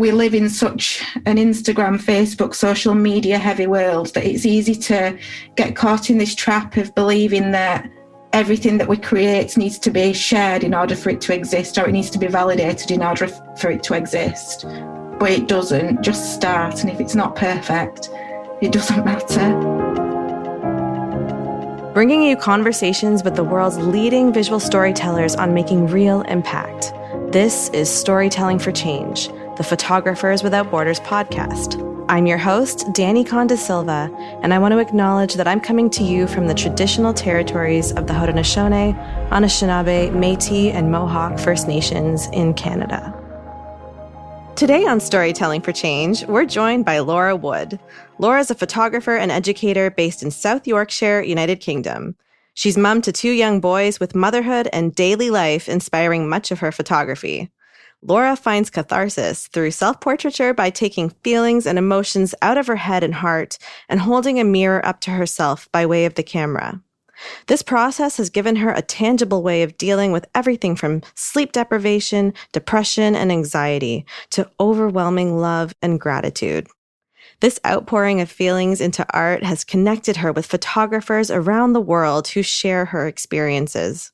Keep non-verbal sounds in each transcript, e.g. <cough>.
we live in such an Instagram, Facebook, social media heavy world that it's easy to get caught in this trap of believing that everything that we create needs to be shared in order for it to exist or it needs to be validated in order for it to exist. But it doesn't. Just start, and if it's not perfect, it doesn't matter. Bringing you conversations with the world's leading visual storytellers on making real impact. This is Storytelling for Change, the Photographers Without Borders podcast. I'm your host, Danny Conda Silva, and I want to acknowledge that I'm coming to you from the traditional territories of the Haudenosaunee, Anishinaabe, Metis, and Mohawk First Nations in Canada. Today on Storytelling for Change, we're joined by Laura Wood. Laura is a photographer and educator based in South Yorkshire, United Kingdom. She's mom to two young boys with motherhood and daily life inspiring much of her photography. Laura finds catharsis through self portraiture by taking feelings and emotions out of her head and heart and holding a mirror up to herself by way of the camera. This process has given her a tangible way of dealing with everything from sleep deprivation, depression, and anxiety to overwhelming love and gratitude. This outpouring of feelings into art has connected her with photographers around the world who share her experiences.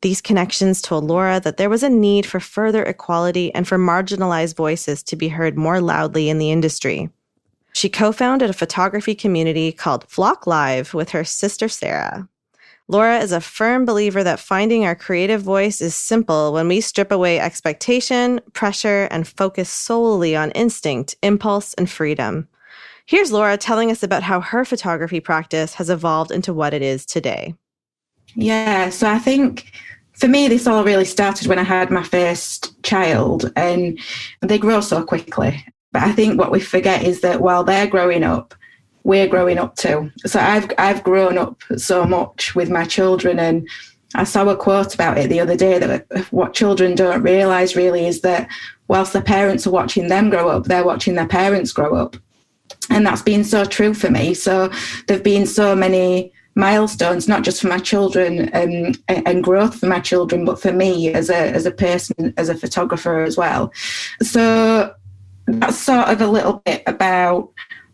These connections told Laura that there was a need for further equality and for marginalized voices to be heard more loudly in the industry. She co founded a photography community called Phlock Live with her sister Sarah. Laura is a firm believer that finding our creative voice is simple when we strip away expectation, pressure, and focus solely on instinct, impulse, and freedom. Here's Laura telling us about how her photography practice has evolved into what it is today. Yeah, so I think for me, this all really started when I had my first child, and they grow so quickly. But I think what we forget is that while they're growing up, we're growing up too. So I've I've grown up so much with my children and I saw a quote about it the other day that uh, what children don't realize really is that whilst their parents are watching them grow up, they're watching their parents grow up. And that's been so true for me. So there've been so many milestones, not just for my children um, and growth for my children, but for me as a as a person, as a photographer as well. So that's sort of a little bit about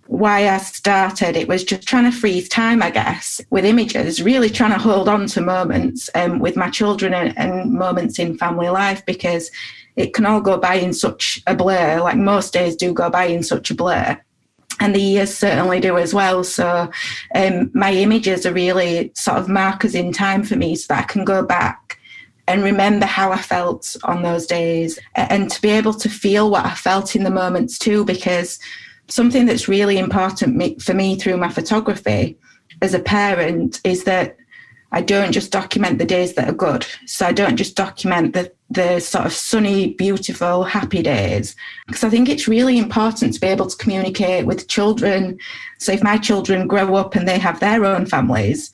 why I started. It was just trying to freeze time, I guess, with images, really trying to hold on to moments um, with my children and, and, moments in family life because it can all go by in such a blur, like most days do go by in such a blur. And the years certainly do as well. So, um, my images are really sort of markers in time for me so that I can go back and remember how I felt on those days and to be able to feel what I felt in the moments too, because something that's really important for me through my photography as a parent is that I don't just document the days that are good. So I don't just document the, the sort of sunny, beautiful, happy days. Because I think it's really important to be able to communicate with children. So if my children grow up and they have their own families,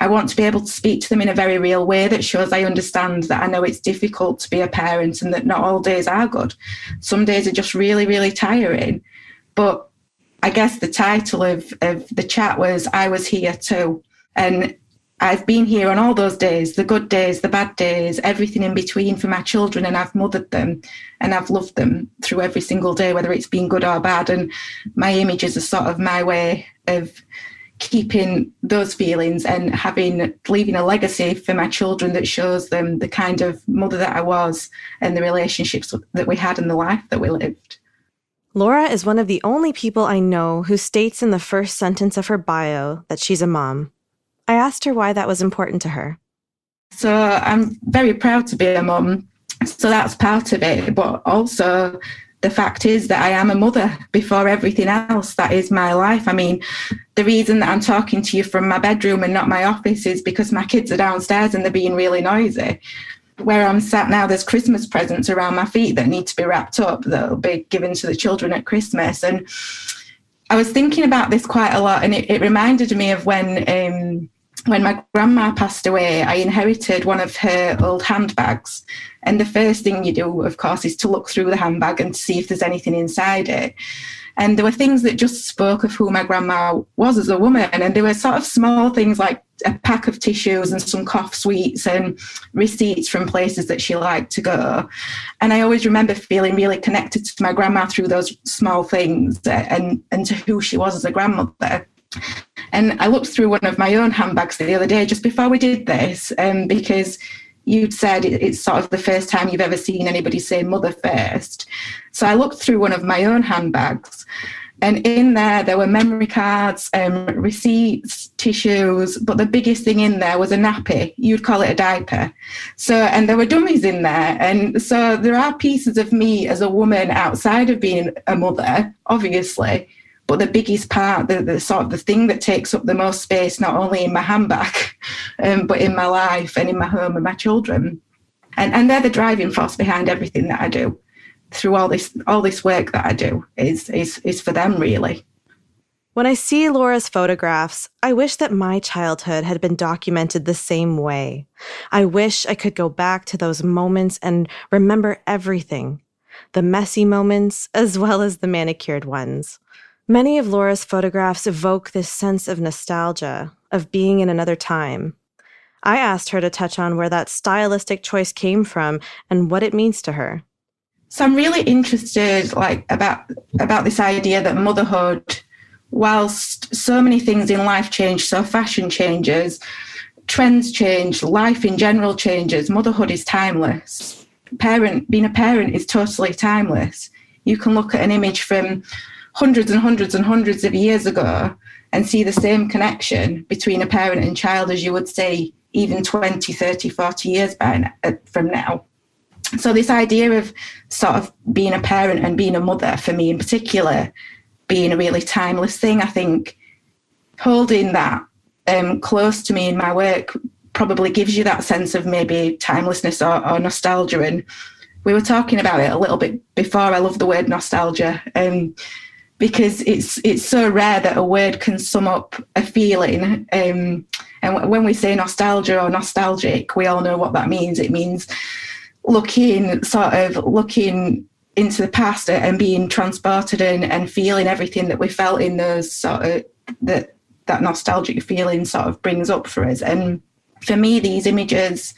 I want to be able to speak to them in a very real way that shows I understand that I know it's difficult to be a parent and that not all days are good. Some days are just really, really tiring. But I guess the title of, of the chat was I Was Here Too. And I've been here on all those days, the good days, the bad days, everything in between for my children, and I've mothered them and I've loved them through every single day, whether it's been good or bad. And my images are sort of my way of keeping those feelings and having leaving a legacy for my children that shows them the kind of mother that I was and the relationships that we had and the life that we lived. Laura is one of the only people I know who states in the first sentence of her bio that she's a mom. I asked her why that was important to her. So I'm very proud to be a mom. So that's part of it. But also, the fact is that I am a mother before everything else. That is my life. I mean, the reason that I'm talking to you from my bedroom and not my office is because my kids are downstairs and they're being really noisy. Where I'm sat now, there's Christmas presents around my feet that need to be wrapped up that'll be given to the children at Christmas. And I was thinking about this quite a lot, and it, it reminded me of when um, when my grandma passed away, I inherited one of her old handbags. And the first thing you do, of course, is to look through the handbag and see if there's anything inside it. And there were things that just spoke of who my grandma was as a woman. And there were sort of small things like a pack of tissues and some cough sweets and receipts from places that she liked to go. And I always remember feeling really connected to my grandma through those small things eh, and, and to who she was as a grandmother. And I looked through one of my own handbags the other day just before we did this, um, because you'd said it's sort of the first time you've ever seen anybody say mother first. So I looked through one of my own handbags and in there, there were memory cards, um, receipts, tissues, but the biggest thing in there was a nappy. You'd call it a diaper. So, and there were dummies in there. And so there are pieces of me as a woman outside of being a mother, obviously. But the biggest part, the, the sort of the thing that takes up the most space, not only in my handbag, <laughs> um, but in my life and in my home and my children. And, and they're the driving force behind everything that I do through all this all this work that I do is is is for them really. When I see Laura's photographs, I wish that my childhood had been documented the same way. I wish I could go back to those moments and remember everything, the messy moments as well as the manicured ones. Many of Laura's photographs evoke this sense of nostalgia, of being in another time. I asked her to touch on where that stylistic choice came from and what it means to her. So I'm really interested, like about about this idea that motherhood, whilst so many things in life change, so fashion changes, trends change, life in general changes. Motherhood is timeless. Parent being a parent is totally timeless. You can look at an image from hundreds and hundreds and hundreds of years ago and see the same connection between a parent and child as you would see even 20, 30, 40 years by, from now. So this idea of sort of being a parent and being a mother for me in particular being a really timeless thing i think holding that um, close to me in my work probably gives you that sense of maybe timelessness or, or, nostalgia. And we were talking about it a little bit before i love the word nostalgia. Um, because it's it's so rare that a word can sum up a feeling um, and when we say nostalgia or nostalgic we all know what that means it means looking sort of looking into the past and being transported in and feeling everything that we felt in those sort of that that nostalgic feeling sort of brings up for us. And for me, these images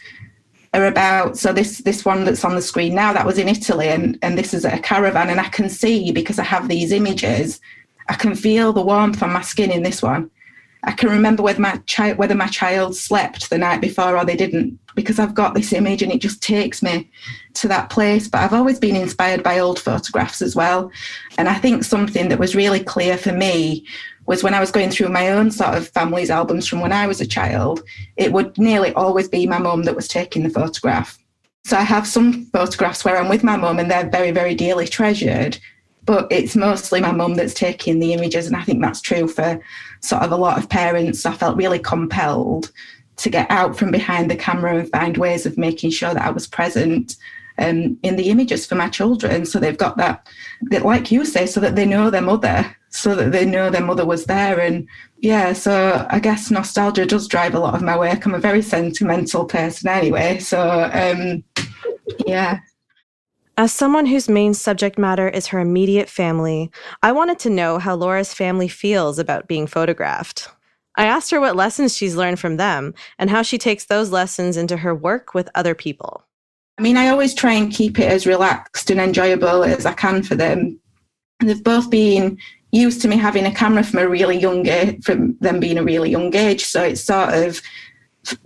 are about so this this one that's on the screen now that was in Italy and and this is a caravan and I can see because I have these images I can feel the warmth on my skin in this one I can remember whether my child whether my child slept the night before or they didn't because I've got this image and it just takes me to that place. But I've always been inspired by old photographs as well. And I think something that was really clear for me was when I was going through my own sort of family's albums from when I was a child, it would nearly always be my mum that was taking the photograph. So I have some photographs where I'm with my mum and they're very, very dearly treasured but it's mostly my mum that's taking the images and i think that's true for sort of a lot of parents i felt really compelled to get out from behind the camera and find ways of making sure that i was present um, in the images for my children so they've got that, that like you say so that they know their mother so that they know their mother was there and yeah so i guess nostalgia does drive a lot of my work i'm a very sentimental person anyway so um, yeah as someone whose main subject matter is her immediate family, I wanted to know how Laura's family feels about being photographed. I asked her what lessons she's learned from them and how she takes those lessons into her work with other people. I mean, I always try and keep it as relaxed and enjoyable as I can for them. And they've both been used to me having a camera from a really young age, from them being a really young age. So it's sort of,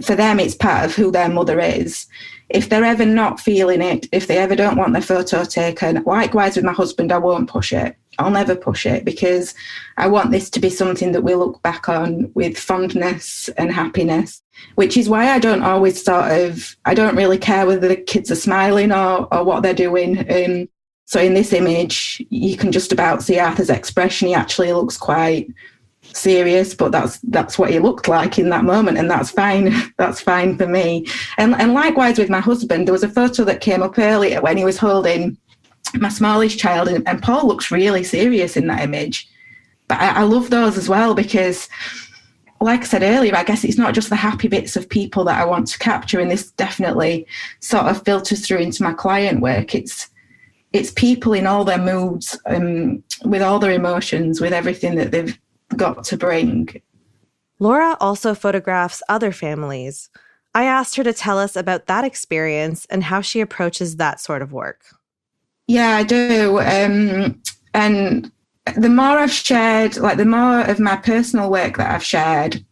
for them, it's part of who their mother is if they're ever not feeling it, if they ever don't want their photo taken, likewise with my husband, I won't push it. I'll never push it because I want this to be something that we look back on with fondness and happiness, which is why I don't always sort of, I don't really care whether the kids are smiling or, or what they're doing. Um, so in this image, you can just about see Arthur's expression. He actually looks quite serious, but that's that's what he looked like in that moment, and that's fine. <laughs> that's fine for me. And and likewise with my husband, there was a photo that came up earlier when he was holding my smallest child, and, and Paul looks really serious in that image. But I, I love those as well because like I said earlier, I guess it's not just the happy bits of people that I want to capture, and this definitely sort of filters through into my client work. It's it's people in all their moods, um, with all their emotions, with everything that they've got to bring. Laura also photographs other families. I asked her to tell us about that experience and how she approaches that sort of work. Yeah, I do. Um, and the more I've shared, like the more of my personal work that I've shared,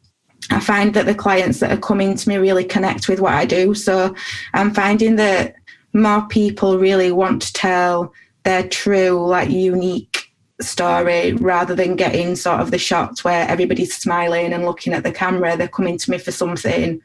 I find that the clients that are coming to me really connect with what I do. So I'm finding that more people really want to tell their true, like unique story rather than getting sort of the shots where everybody's smiling and looking at the camera. They're coming to me for something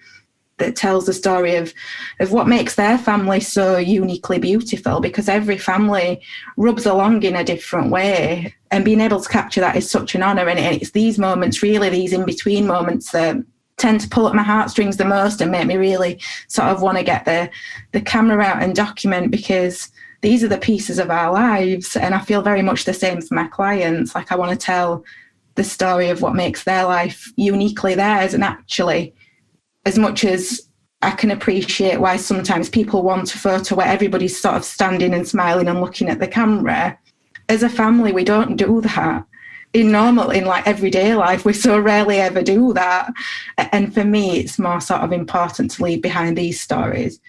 that tells the story of of what makes their family so uniquely beautiful because every family rubs along in a different way and being able to capture that is such an honor and it's these moments really these in between moments that tend to pull at my heartstrings the most and make me really sort of want to get the the camera out and document because these are the pieces of our lives. And I feel very much the same for my clients. Like I want to tell the story of what makes their life uniquely theirs. And actually, as much as I can appreciate why sometimes people want a photo where everybody's sort of standing and smiling and looking at the camera, as a family, we don't do that. In normal, in like everyday life, we so rarely ever do that. And for me, it's more sort of important to leave behind these stories.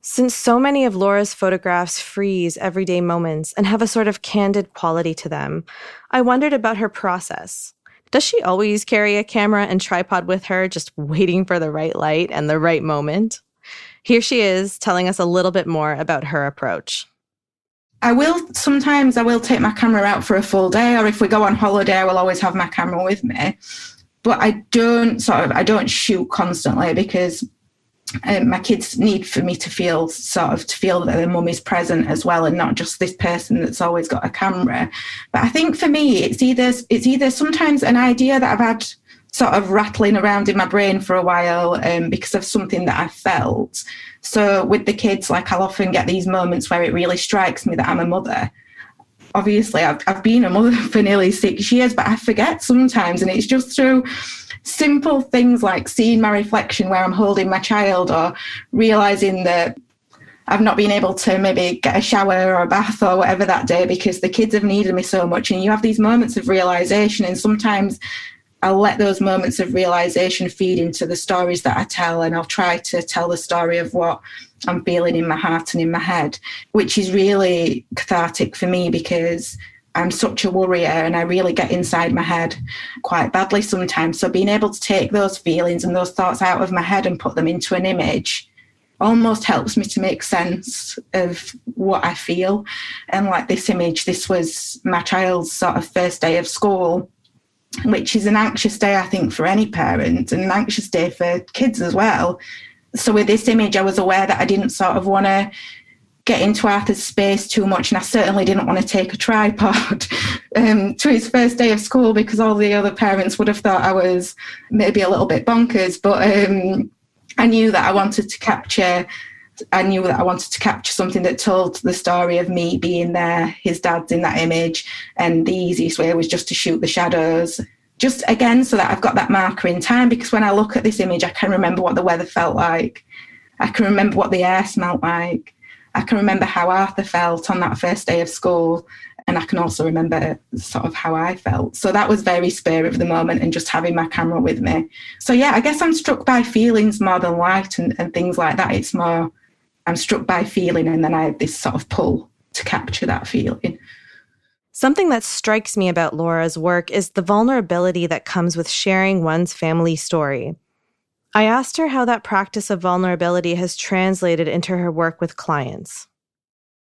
Since so many of Laura's photographs freeze everyday moments and have a sort of candid quality to them, I wondered about her process. Does she always carry a camera and tripod with her, just waiting for the right light and the right moment? Here she is telling us a little bit more about her approach. I will sometimes I will take my camera out for a full day, or if we go on holiday, I will always have my camera with me. But I don't sort of I don't shoot constantly because um, my kids need for me to feel sort of to feel that their mum is present as well and not just this person that's always got a camera but i think for me it's either it's either sometimes an idea that i've had sort of rattling around in my brain for a while um, because of something that i felt so with the kids like i'll often get these moments where it really strikes me that i'm a mother obviously I've, I've been a mother <laughs> for nearly six years but i forget sometimes and it's just through simple things like seeing my reflection where I'm holding my child or realizing that I've not been able to maybe get a shower or a bath or whatever that day because the kids have needed me so much. And you have these moments of realization, and sometimes I'll let those moments of realization feed into the stories that I tell, and I'll try to tell the story of what I'm feeling in my heart and in my head, which is really cathartic for me because I'm such a worrier and I really get inside my head quite badly sometimes. So being able to take those feelings and those thoughts out of my head and put them into an image almost helps me to make sense of what I feel. And like this image, this was my child's sort of first day of school, which is an anxious day, I think, for any parent and an anxious day for kids as well. So with this image, I was aware that I didn't sort of want to get into Arthur's space too much, and I certainly didn't want to take a tripod <laughs> um, to his first day of school because all the other parents would have thought I was maybe a little bit bonkers. But um, I knew that I wanted to capture. I knew that I wanted to capture something that told the story of me being there, his dad's in that image, and the easiest way was just to shoot the shadows. Just again, so that I've got that marker in time because when I look at this image, I can remember what the weather felt like. I can remember what the air smelt like. I can remember how Arthur felt on that first day of school. And I can also remember sort of how I felt. So that was very spur of the moment and just having my camera with me. So, yeah, I guess I'm struck by feelings more than light and, and things like that. It's more, I'm struck by feeling and then I have this sort of pull to capture that feeling. Something that strikes me about Laura's work is the vulnerability that comes with sharing one's family story. I asked her how that practice of vulnerability has translated into her work with clients.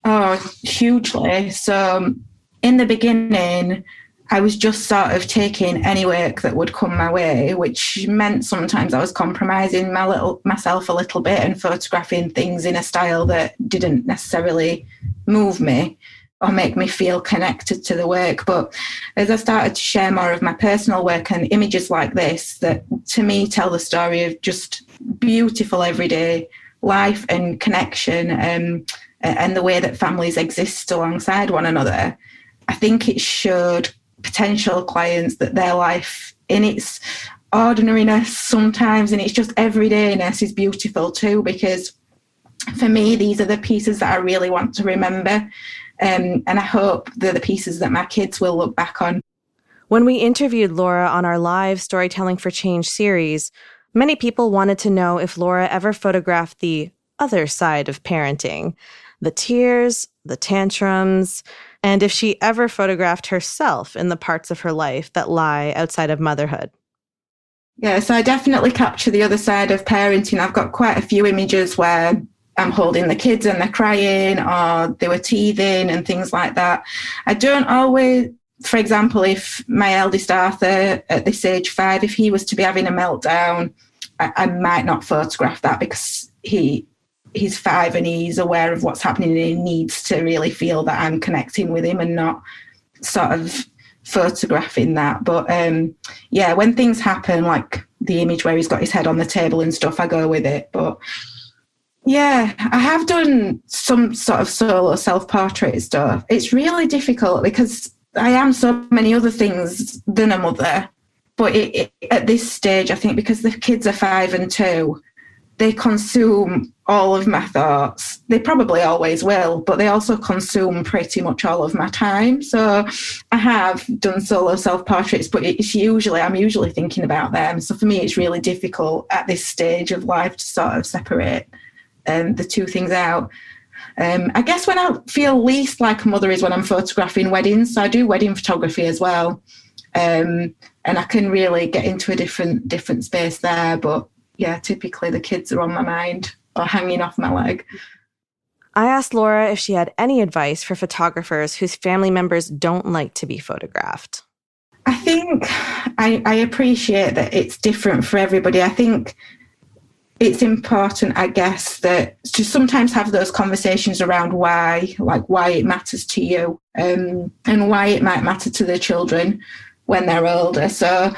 Oh, hugely. So, um, in the beginning, I was just sort of taking any work that would come my way, which meant sometimes I was compromising my little myself a little bit and photographing things in a style that didn't necessarily move me or make me feel connected to the work. But as I started to share more of my personal work and images like this, that to me tell the story of just beautiful everyday life and connection um, and the way that families exist alongside one another, I think it showed potential clients that their life in its ordinariness sometimes and it's just everydayness is beautiful too because for me these are the pieces that I really want to remember um, and I hope they're the pieces that my kids will look back on. When we interviewed Laura on our live Storytelling for Change series, many people wanted to know if Laura ever photographed the other side of parenting the tears, the tantrums, and if she ever photographed herself in the parts of her life that lie outside of motherhood. Yeah, so I definitely capture the other side of parenting. I've got quite a few images where I'm holding the kids and they're crying or they were teething and things like that. I don't always, for example, if my eldest Arthur at this age five, if he was to be having a meltdown, I, I might not photograph that because he he's five and he's aware of what's happening and he needs to really feel that I'm connecting with him and not sort of photographing that. But um, yeah, when things happen, like the image where he's got his head on the table and stuff, I go with it. But yeah, I have done some sort of solo self portrait stuff. It's really difficult because I am so many other things than a mother. But it, it, at this stage, I think because the kids are five and two, they consume all of my thoughts. They probably always will, but they also consume pretty much all of my time. So I have done solo self portraits, but it's usually, I'm usually thinking about them. So for me, it's really difficult at this stage of life to sort of separate um, the two things out. Um, I guess when I feel least like a mother is when I'm photographing weddings. So I do wedding photography as well. Um, and I can really get into a different different space there. But yeah, typically the kids are on my mind or hanging off my leg. I asked Laura if she had any advice for photographers whose family members don't like to be photographed. I think I, I appreciate that it's different for everybody. I think it's important, I guess, that to sometimes have those conversations around why, like why it matters to you um, and why it might matter to the children when they're older. So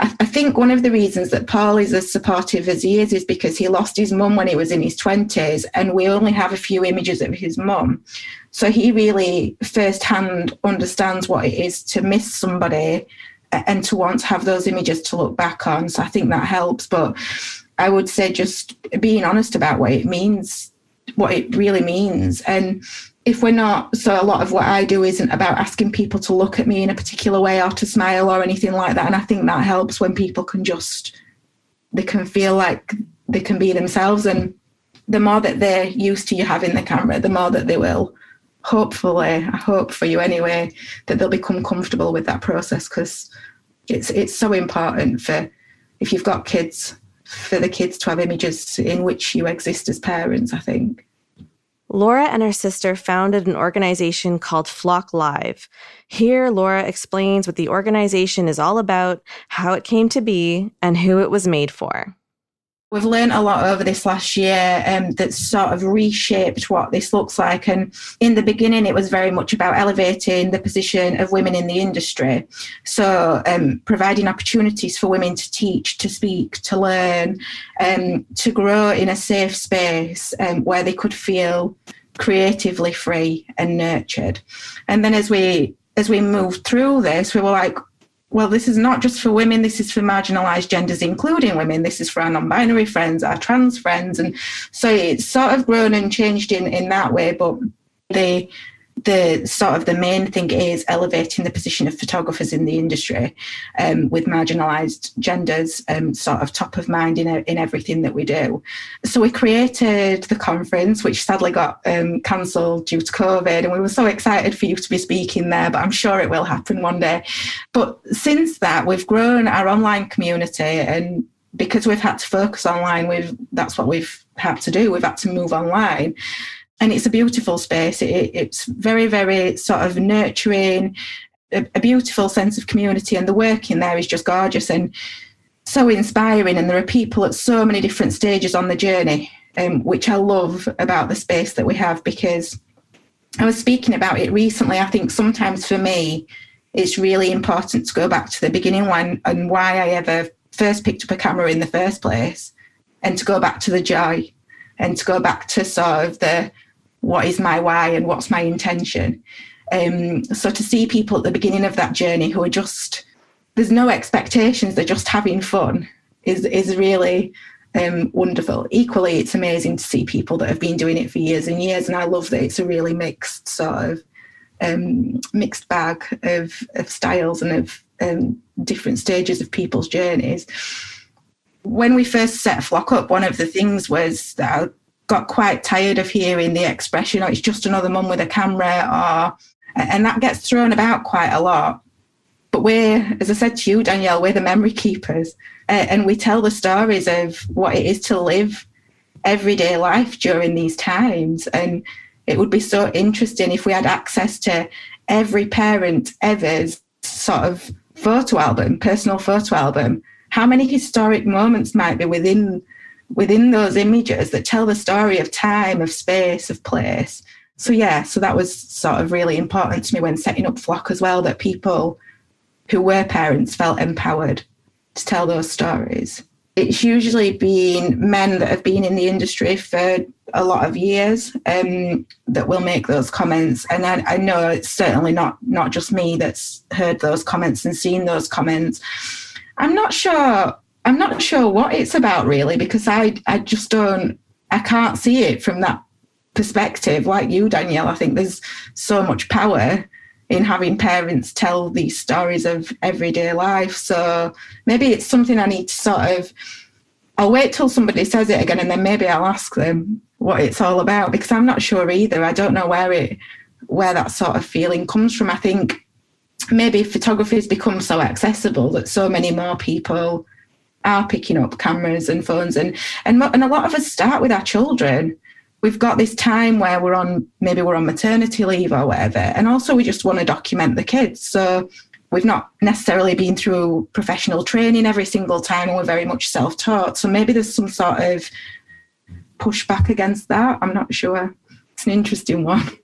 I, I, think one of the reasons that Paul is as supportive as he is is because he lost his mum when he was in his 20s, and we only have a few images of his mum. So he really firsthand understands what it is to miss somebody and to want to have those images to look back on. So I think that helps. But I would say just being honest about what it means, what it really means. And if we're not, so a lot of what I do isn't about asking people to look at me in a particular way or to smile or anything like that. And I think that helps when people can just, they can feel like they can be themselves. And the more that they're used to you having the camera, the more that they will, hopefully, I hope for you anyway, that they'll become comfortable with that process because it's, it's so important for, if you've got kids, for the kids to have images in which you exist as parents, I think. Laura and her sister founded an organization called Phlock Live. Here, Laura explains what the organization is all about, how it came to be, and who it was made for. We've learned a lot over this last year um, that sort of reshaped what this looks like. And in the beginning, it was very much about elevating the position of women in the industry. So, um, providing opportunities for women to teach, to speak, to learn, um, to grow in a safe space um, where they could feel creatively free and nurtured. And then as we as we moved through this, we were like, well, this is not just for women, this is for marginalized genders, including women. This is for our non binary friends, our trans friends. And so it's sort of grown and changed in, in that way. But the the sort of the main thing is elevating the position of photographers in the industry um, with marginalized genders um, sort of top of mind in, a, in everything that we do. So we created the conference, which sadly got um, cancelled due to COVID, and we were so excited for you to be speaking there, but I'm sure it will happen one day. But since that, we've grown our online community and because we've had to focus online, we've that's what we've had to do. We've had to move online and it's a beautiful space. It, it's very, very sort of nurturing, a, a, beautiful sense of community, and the work in there is just gorgeous and so inspiring. And there are people at so many different stages on the journey, um, which I love about the space that we have because I was speaking about it recently. I think sometimes for me, it's really important to go back to the beginning when and why I ever first picked up a camera in the first place, and to go back to the joy and to go back to sort of the what is my why and what's my intention. Um, so to see people at the beginning of that journey who are just there's no expectations, they're just having fun is is really um, wonderful. Equally, it's amazing to see people that have been doing it for years and years, and I love that it's a really mixed sort of um, mixed bag of, of styles and of um, different stages of people's journeys. When we first set Phlock up, one of the things was that I got quite tired of hearing the expression, oh, it's just another mum with a camera, or and that gets thrown about quite a lot. But we're, as I said to you, Danielle, we're the memory keepers, uh, and we tell the stories of what it is to live everyday life during these times. And it would be so interesting if we had access to every parent ever's sort of photo album, personal photo album. How many historic moments might be within within those images that tell the story of time, of space, of place? So yeah, so that was sort of really important to me when setting up Phlock as well, that people who were parents felt empowered to tell those stories it's usually been men that have been in the industry for a lot of years um, that will make those comments. And I, I, know it's certainly not not just me that's heard those comments and seen those comments. I'm not sure. I'm not sure what it's about really because I I just don't I can't see it from that perspective like you Danielle. I think there's so much power in having parents tell these stories of everyday life. So maybe it's something I need to sort of. I'll wait till somebody says it again, and then maybe I'll ask them what it's all about because I'm not sure either. I don't know where it where that sort of feeling comes from. I think maybe photography has become so accessible that so many more people are picking up cameras and phones, and and and a lot of us start with our children. We've got this time where we're on maybe we're on maternity leave or whatever and also we just want to document the kids. So we've not necessarily been through professional training every single time and we're very much self-taught. So maybe there's some sort of pushback against that. I'm not sure. It's an interesting one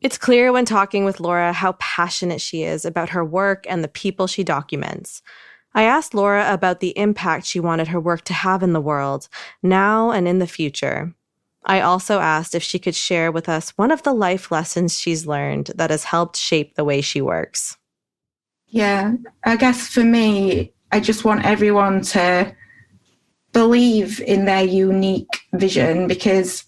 it's clear when talking with Laura how passionate she is about her work and the people she documents. I asked Laura about the impact she wanted her work to have in the world, now and in the future. I also asked if she could share with us one of the life lessons she's learned that has helped shape the way she works. Yeah, I guess for me, I just want everyone to believe in their unique vision because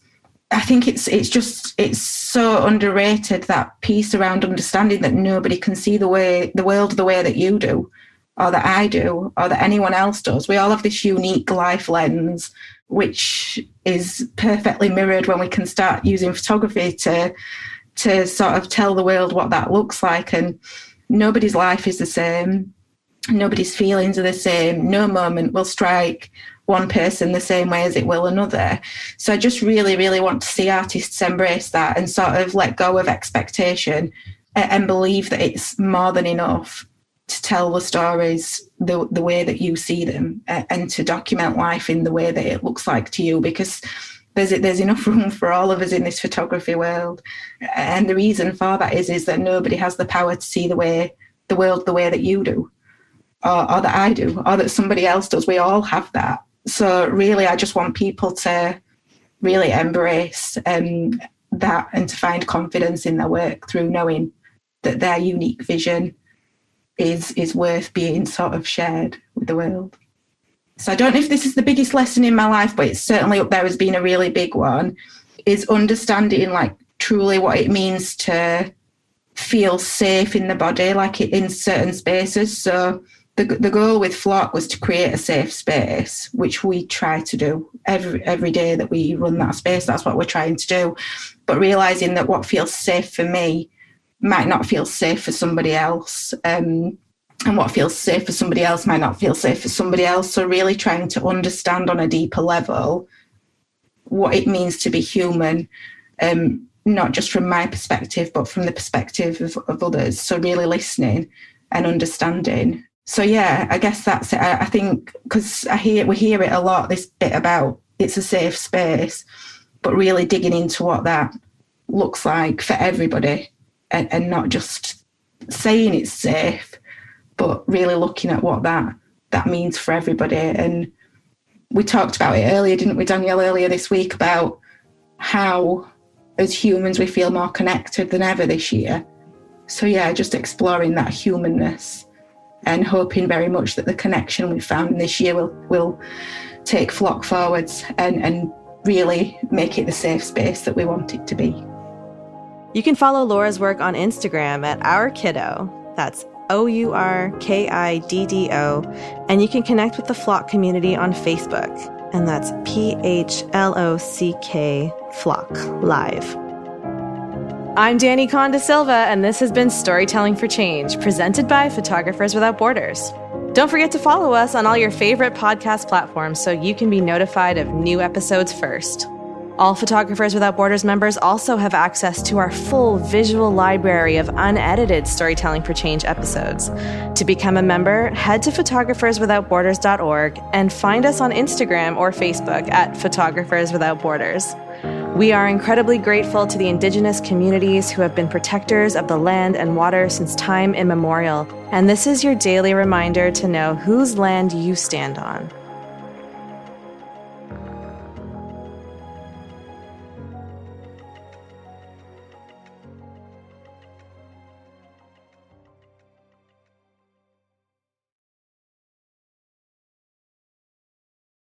I think it's it's just it's so underrated that piece around understanding that nobody can see the way the world the way that you do or that I do or that anyone else does. We all have this unique life lens which is perfectly mirrored when we can start using photography to to sort of tell the world what that looks like. And nobody's life is the same. Nobody's feelings are the same. No moment will strike one person the same way as it will another. So i just really really want to see artists embrace that and sort of let go of expectation and believe that it's more than enough to tell the stories the, the way that you see them and to document life in the way that it looks like to you because there's there's enough <laughs> room for all of us in this photography world. And the reason for that is is that nobody has the power to see the way the world the way that you do or, or that I do or that somebody else does. We all have that so really I just want people to really embrace um, that and to find confidence in their work through knowing that their unique vision is is worth being sort of shared with the world. So I don't know if this is the biggest lesson in my life, but it's certainly up there as being a really big one. Is understanding like truly what it means to feel safe in the body, like in certain spaces. So the the goal with Phlock was to create a safe space, which we try to do every every day that we run that space. That's what we're trying to do. But realizing that what feels safe for me might not feel safe for somebody else. Um, and what feels safe for somebody else might not feel safe for somebody else. So, really trying to understand on a deeper level what it means to be human, um, not just from my perspective, but from the perspective of, of, others. So, really listening and understanding. So, yeah, I guess that's it. I, think because I hear we hear it a lot. This bit about it's a safe space, but really digging into what that looks like for everybody and, and not just saying it's safe, but really looking at what that that means for everybody. And we talked about it earlier, didn't we, Danielle, earlier this week about how as humans we feel more connected than ever this year. So yeah, just exploring that humanness and hoping very much that the connection we found this year will will take Phlock forwards and, and really make it the safe space that we want it to be. You can follow Laura's work on Instagram at Our Kiddo. That's O U R K I D D O, and you can connect with the Phlock community on Facebook, and that's P H L O C K Phlock Live. I'm Danny Conda Silva, and this has been Storytelling for Change, presented by Photographers Without Borders. Don't forget to follow us on all your favorite podcast platforms so you can be notified of new episodes first. All Photographers Without Borders members also have access to our full visual library of unedited Storytelling for Change episodes. To become a member, head to photographerswithoutborders.org and find us on Instagram or Facebook at Photographers Without Borders. We are incredibly grateful to the Indigenous communities who have been protectors of the land and water since time immemorial, and this is your daily reminder to know whose land you stand on.